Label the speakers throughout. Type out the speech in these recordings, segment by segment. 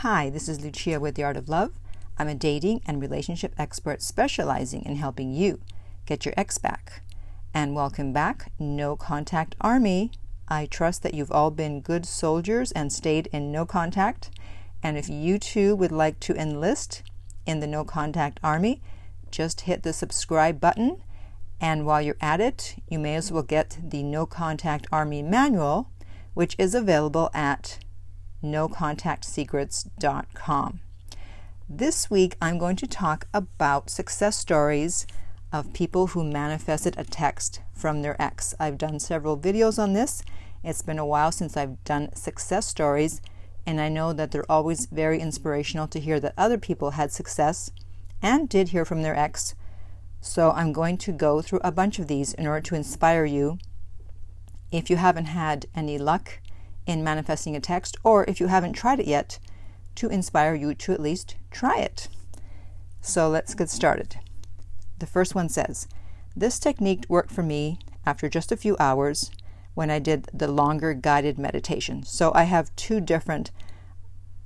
Speaker 1: Hi, this is Lucia with The Art of Love. I'm a dating and relationship expert specializing in helping you get your ex back. And welcome back, No Contact Army. I trust that you've all been good soldiers and stayed in no contact. And if you too would like to enlist in the No Contact Army, just hit the subscribe button. And while you're at it, you may as well get the No Contact Army manual, which is available at nocontactsecrets.com. This week, I'm going to talk about success stories of people who manifested a text from their ex. I've done several videos on this. It's been a while since I've done success stories, and I know that they're always very inspirational to hear that other people had success and did hear from their ex. So I'm going to go through a bunch of these in order to inspire you. If you haven't had any luck in manifesting a text, or if you haven't tried it yet, to inspire you to at least try it. So let's get started. The first one says, This technique worked for me after just a few hours when I did the longer guided meditation. So I have two different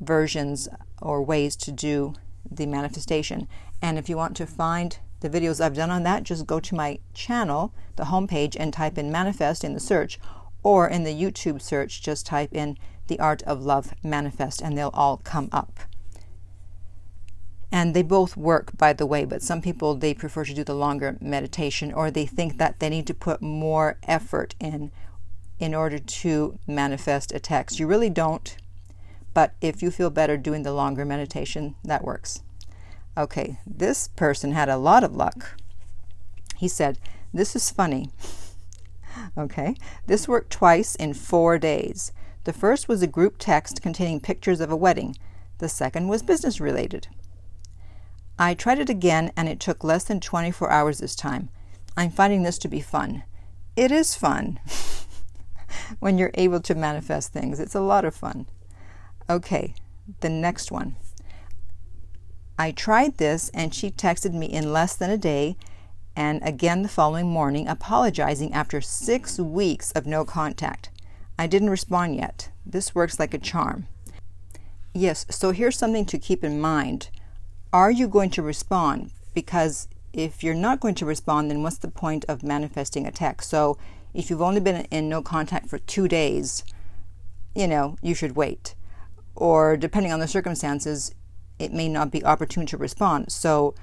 Speaker 1: versions or ways to do the manifestation. And if you want to find the videos I've done on that, just go to my channel, the homepage, and type in manifest in the search, or in the YouTube search, just type in the art of love manifest, and they'll all come up. And they both work, by the way, but some people they prefer to do the longer meditation or they think that they need to put more effort in in order to manifest a text. You really don't, but if you feel better doing the longer meditation, that works. Okay, this person had a lot of luck. He said, This is funny. Okay, this worked twice in four days. The first was a group text containing pictures of a wedding, the second was business related. I tried it again and it took less than 24 hours this time. I'm finding this to be fun. It is fun when you're able to manifest things. It's a lot of fun. Okay, the next one. I tried this and she texted me in less than a day and again the following morning apologizing after six weeks of no contact. I didn't respond yet. This works like a charm. Yes, so here's something to keep in mind are you going to respond? Because if you're not going to respond, then what's the point of manifesting a text? So if you've only been in no contact for two days, you know, you should wait. Or depending on the circumstances, it may not be opportune to respond. So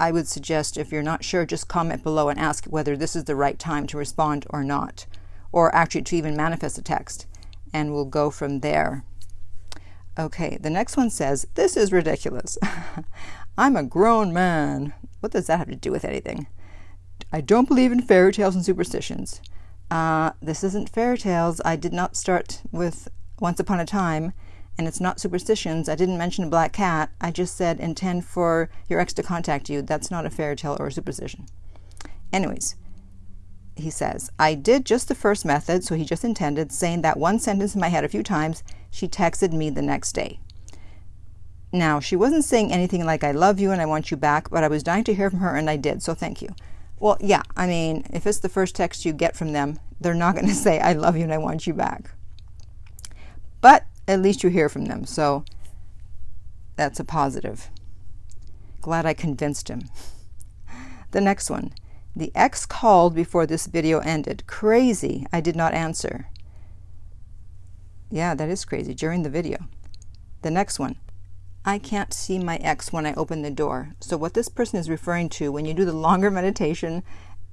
Speaker 1: I would suggest if you're not sure, just comment below and ask whether this is the right time to respond or not, or actually to even manifest a text. And we'll go from there. Okay, the next one says, This is ridiculous. I'm a grown man. What does that have to do with anything? I don't believe in fairy tales and superstitions. Uh, this isn't fairy tales. I did not start with Once Upon a Time, and it's not superstitions. I didn't mention a black cat. I just said intend for your ex to contact you. That's not a fairy tale or a superstition. Anyways, he says, I did just the first method, so he just intended, saying that one sentence in my head a few times. She texted me the next day. Now, she wasn't saying anything like, I love you and I want you back, but I was dying to hear from her and I did, so thank you. Well, yeah, I mean, if it's the first text you get from them, they're not going to say, I love you and I want you back. But at least you hear from them, so that's a positive. Glad I convinced him. The next one. The ex called before this video ended. Crazy. I did not answer. Yeah, that is crazy. During the video. The next one. I can't see my ex when I open the door. So, what this person is referring to when you do the longer meditation,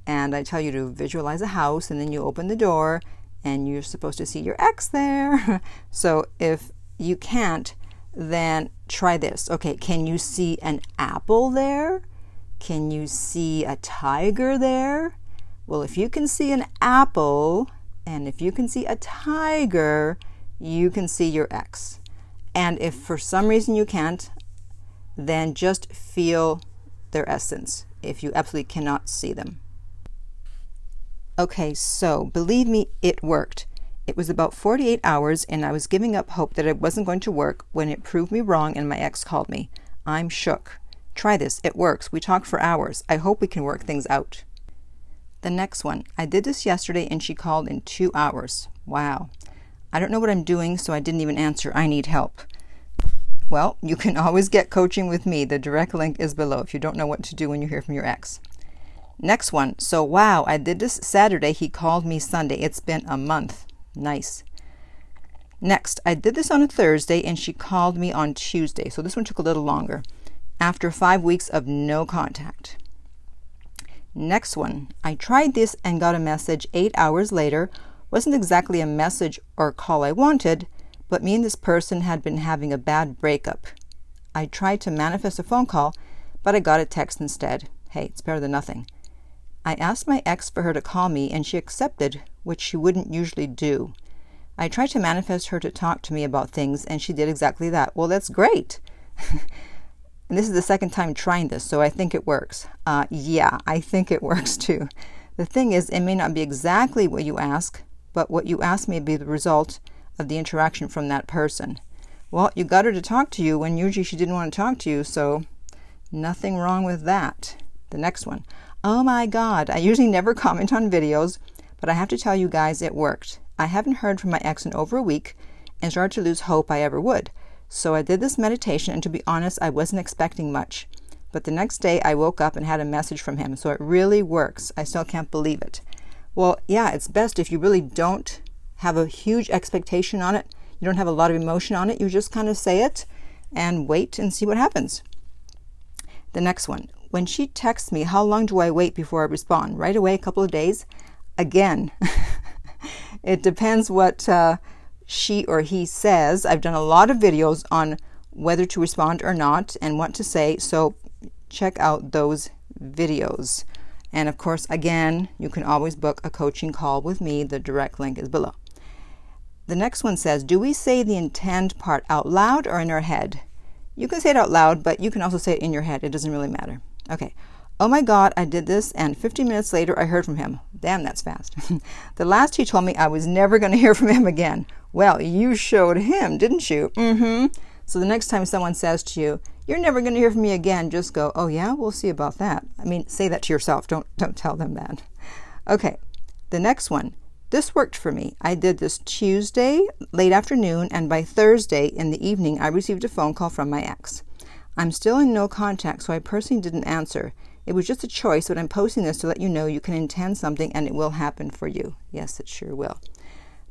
Speaker 1: and I tell you to visualize a house, and then you open the door, and you're supposed to see your ex there. so, if you can't, then try this. Okay, can you see an apple there? Can you see a tiger there? Well, if you can see an apple and if you can see a tiger, you can see your ex. And if for some reason you can't, then just feel their essence if you absolutely cannot see them. Okay, so believe me, it worked. It was about 48 hours, and I was giving up hope that it wasn't going to work when it proved me wrong and my ex called me. I'm shook. Try this, it works. We talked for hours. I hope we can work things out. The next one. I did this yesterday and she called in two hours. Wow. I don't know what I'm doing, so I didn't even answer. I need help. Well, you can always get coaching with me. The direct link is below if you don't know what to do when you hear from your ex. Next one. So, wow, I did this Saturday. He called me Sunday. It's been a month. Nice. Next, I did this on a Thursday and she called me on Tuesday. So, this one took a little longer. After five weeks of no contact. Next one. I tried this and got a message eight hours later. Wasn't exactly a message or call I wanted, but me and this person had been having a bad breakup. I tried to manifest a phone call, but I got a text instead. Hey, it's better than nothing. I asked my ex for her to call me, and she accepted, which she wouldn't usually do. I tried to manifest her to talk to me about things, and she did exactly that. Well, that's great. and this is the second time trying this, so I think it works. Uh, yeah, I think it works too. The thing is, it may not be exactly what you ask, but what you ask may be the result of the interaction from that person. Well, you got her to talk to you when usually she didn't want to talk to you, so nothing wrong with that. The next one. Oh my God, I usually never comment on videos, but I have to tell you guys it worked. I haven't heard from my ex in over a week and started to lose hope I ever would. So I did this meditation, and to be honest, I wasn't expecting much. But the next day I woke up and had a message from him, so it really works. I still can't believe it. Well, yeah, it's best if you really don't have a huge expectation on it. You don't have a lot of emotion on it. You just kind of say it and wait and see what happens. The next one. When she texts me, how long do I wait before I respond? Right away, a couple of days? Again, it depends what uh, she or he says. I've done a lot of videos on whether to respond or not and what to say, so check out those videos. And of course, again, you can always book a coaching call with me. The direct link is below. The next one says, Do we say the intend part out loud or in our head? You can say it out loud, but you can also say it in your head. It doesn't really matter. Okay. Oh my God, I did this, and 15 minutes later I heard from him. Damn, that's fast. the last he told me I was never going to hear from him again. Well, you showed him, didn't you? Mm hmm. So the next time someone says to you, You're never going to hear from me again, just go, Oh yeah, we'll see about that. I mean, say that to yourself. Don't, don't tell them that. Okay. The next one. This worked for me. I did this Tuesday late afternoon, and by Thursday in the evening, I received a phone call from my ex. I'm still in no contact, so I personally didn't answer. It was just a choice, but I'm posting this to let you know you can intend something and it will happen for you. Yes, it sure will.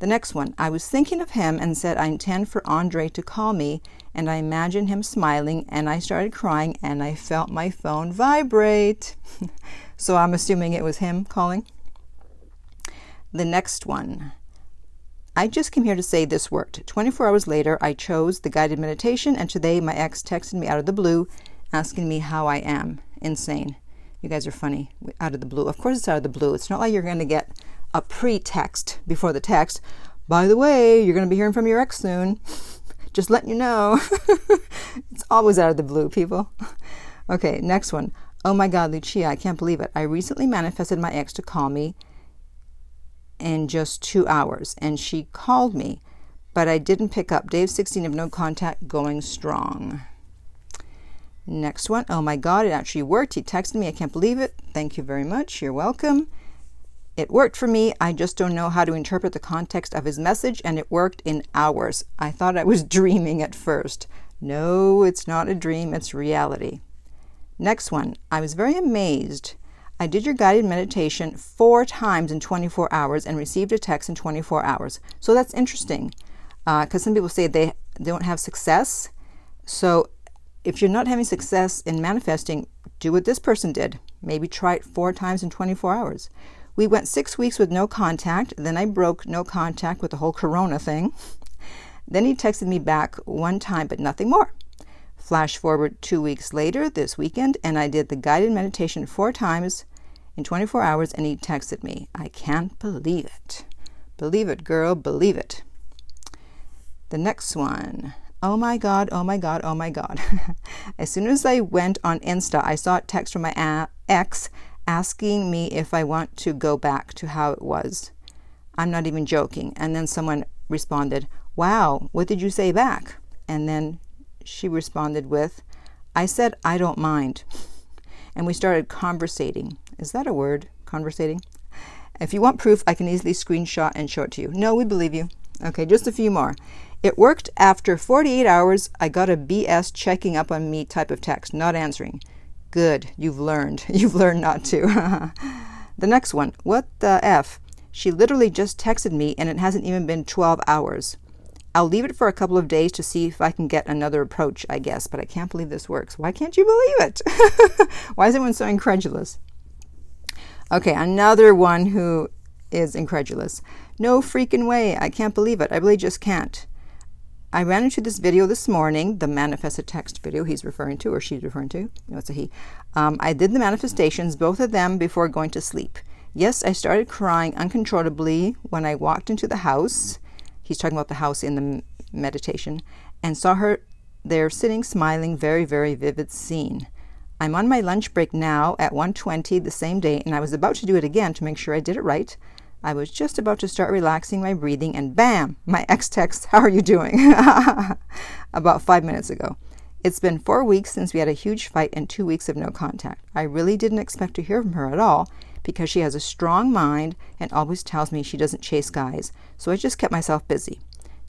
Speaker 1: The next one. I was thinking of him and said I intend for Andre to call me, and I imagined him smiling, and I started crying, and I felt my phone vibrate. so I'm assuming it was him calling. The next one. I just came here to say this worked. 24 hours later, I chose the guided meditation, and today my ex texted me out of the blue asking me how I am. Insane. You guys are funny. Out of the blue. Of course, it's out of the blue. It's not like you're going to get a pretext before the text. By the way, you're going to be hearing from your ex soon. Just letting you know. it's always out of the blue, people. Okay, next one. Oh my God, Lucia, I can't believe it. I recently manifested my ex to call me in just two hours, and she called me, but I didn't pick up. Dave 16 of no contact going strong. Next one. Oh my God, it actually worked. He texted me. I can't believe it. Thank you very much. You're welcome. It worked for me. I just don't know how to interpret the context of his message, and it worked in hours. I thought I was dreaming at first. No, it's not a dream, it's reality. Next one. I was very amazed I did your guided meditation four times in 24 hours and received a text in 24 hours. So that's interesting because uh, some people say they don't have success. So if you're not having success in manifesting, do what this person did. Maybe try it four times in 24 hours. We went six weeks with no contact. Then I broke no contact with the whole corona thing. Then he texted me back one time, but nothing more. Flash forward two weeks later, this weekend, and I did the guided meditation four times in 24 hours, and he texted me. I can't believe it. Believe it, girl, believe it. The next one. Oh my God, oh my God, oh my God. as soon as I went on Insta, I saw a text from my ex asking me if I want to go back to how it was. I'm not even joking. And then someone responded, Wow, what did you say back? And then she responded with, I said, I don't mind. And we started conversating. Is that a word? Conversating? If you want proof, I can easily screenshot and show it to you. No, we believe you. Okay, just a few more. It worked after 48 hours. I got a BS checking up on me type of text, not answering. Good, you've learned. You've learned not to. the next one. What the F? She literally just texted me and it hasn't even been 12 hours. I'll leave it for a couple of days to see if I can get another approach, I guess, but I can't believe this works. Why can't you believe it? Why is everyone so incredulous? Okay, another one who is incredulous. No freaking way. I can't believe it. I really just can't. I ran into this video this morning, the manifested text video he's referring to, or she's referring to. No, it's a he. Um, I did the manifestations, both of them, before going to sleep. Yes, I started crying uncontrollably when I walked into the house he's talking about the house in the meditation, and saw her there sitting smiling, very, very vivid scene. I'm on my lunch break now at 1:20 the same day, and I was about to do it again to make sure I did it right. I was just about to start relaxing my breathing, and bam! My ex texts, "How are you doing?" about five minutes ago. It's been four weeks since we had a huge fight and two weeks of no contact. I really didn't expect to hear from her at all because she has a strong mind and always tells me she doesn't chase guys, so I just kept myself busy.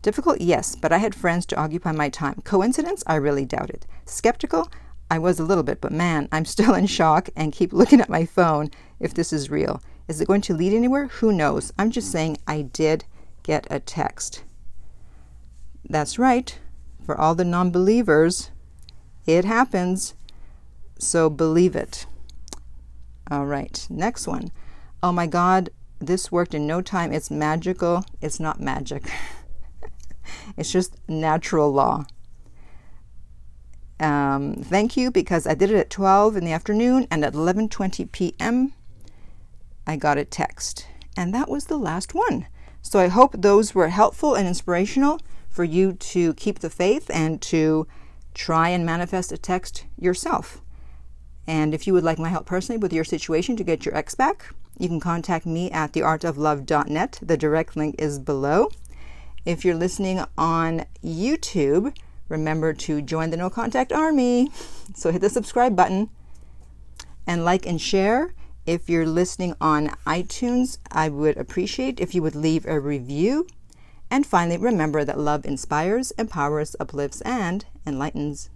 Speaker 1: Difficult, yes, but I had friends to occupy my time. Coincidence? I really doubt it. Skeptical? I was a little bit, but man, I'm still in shock and keep looking at my phone if this is real. Is it going to lead anywhere? Who knows? I'm just saying I did get a text. That's right. For all the non believers, it happens. So believe it. All right, next one. Oh my God, this worked in no time. It's magical. It's not magic. it's just natural law. Um, thank you because I did it at 12 in the afternoon and at 11:20 p.m. I got a text. And that was the last one. So I hope those were helpful and inspirational for you to keep the faith and to try and manifest a text yourself. And if you would like my help personally with your situation to get your ex back, you can contact me at theartoflove.net. The direct link is below. If you're listening on YouTube, remember to join the No Contact Army. So hit the subscribe button and like and share. If you're listening on iTunes, I would appreciate if you would leave a review. And finally, remember that love inspires, empowers, uplifts, and enlightens.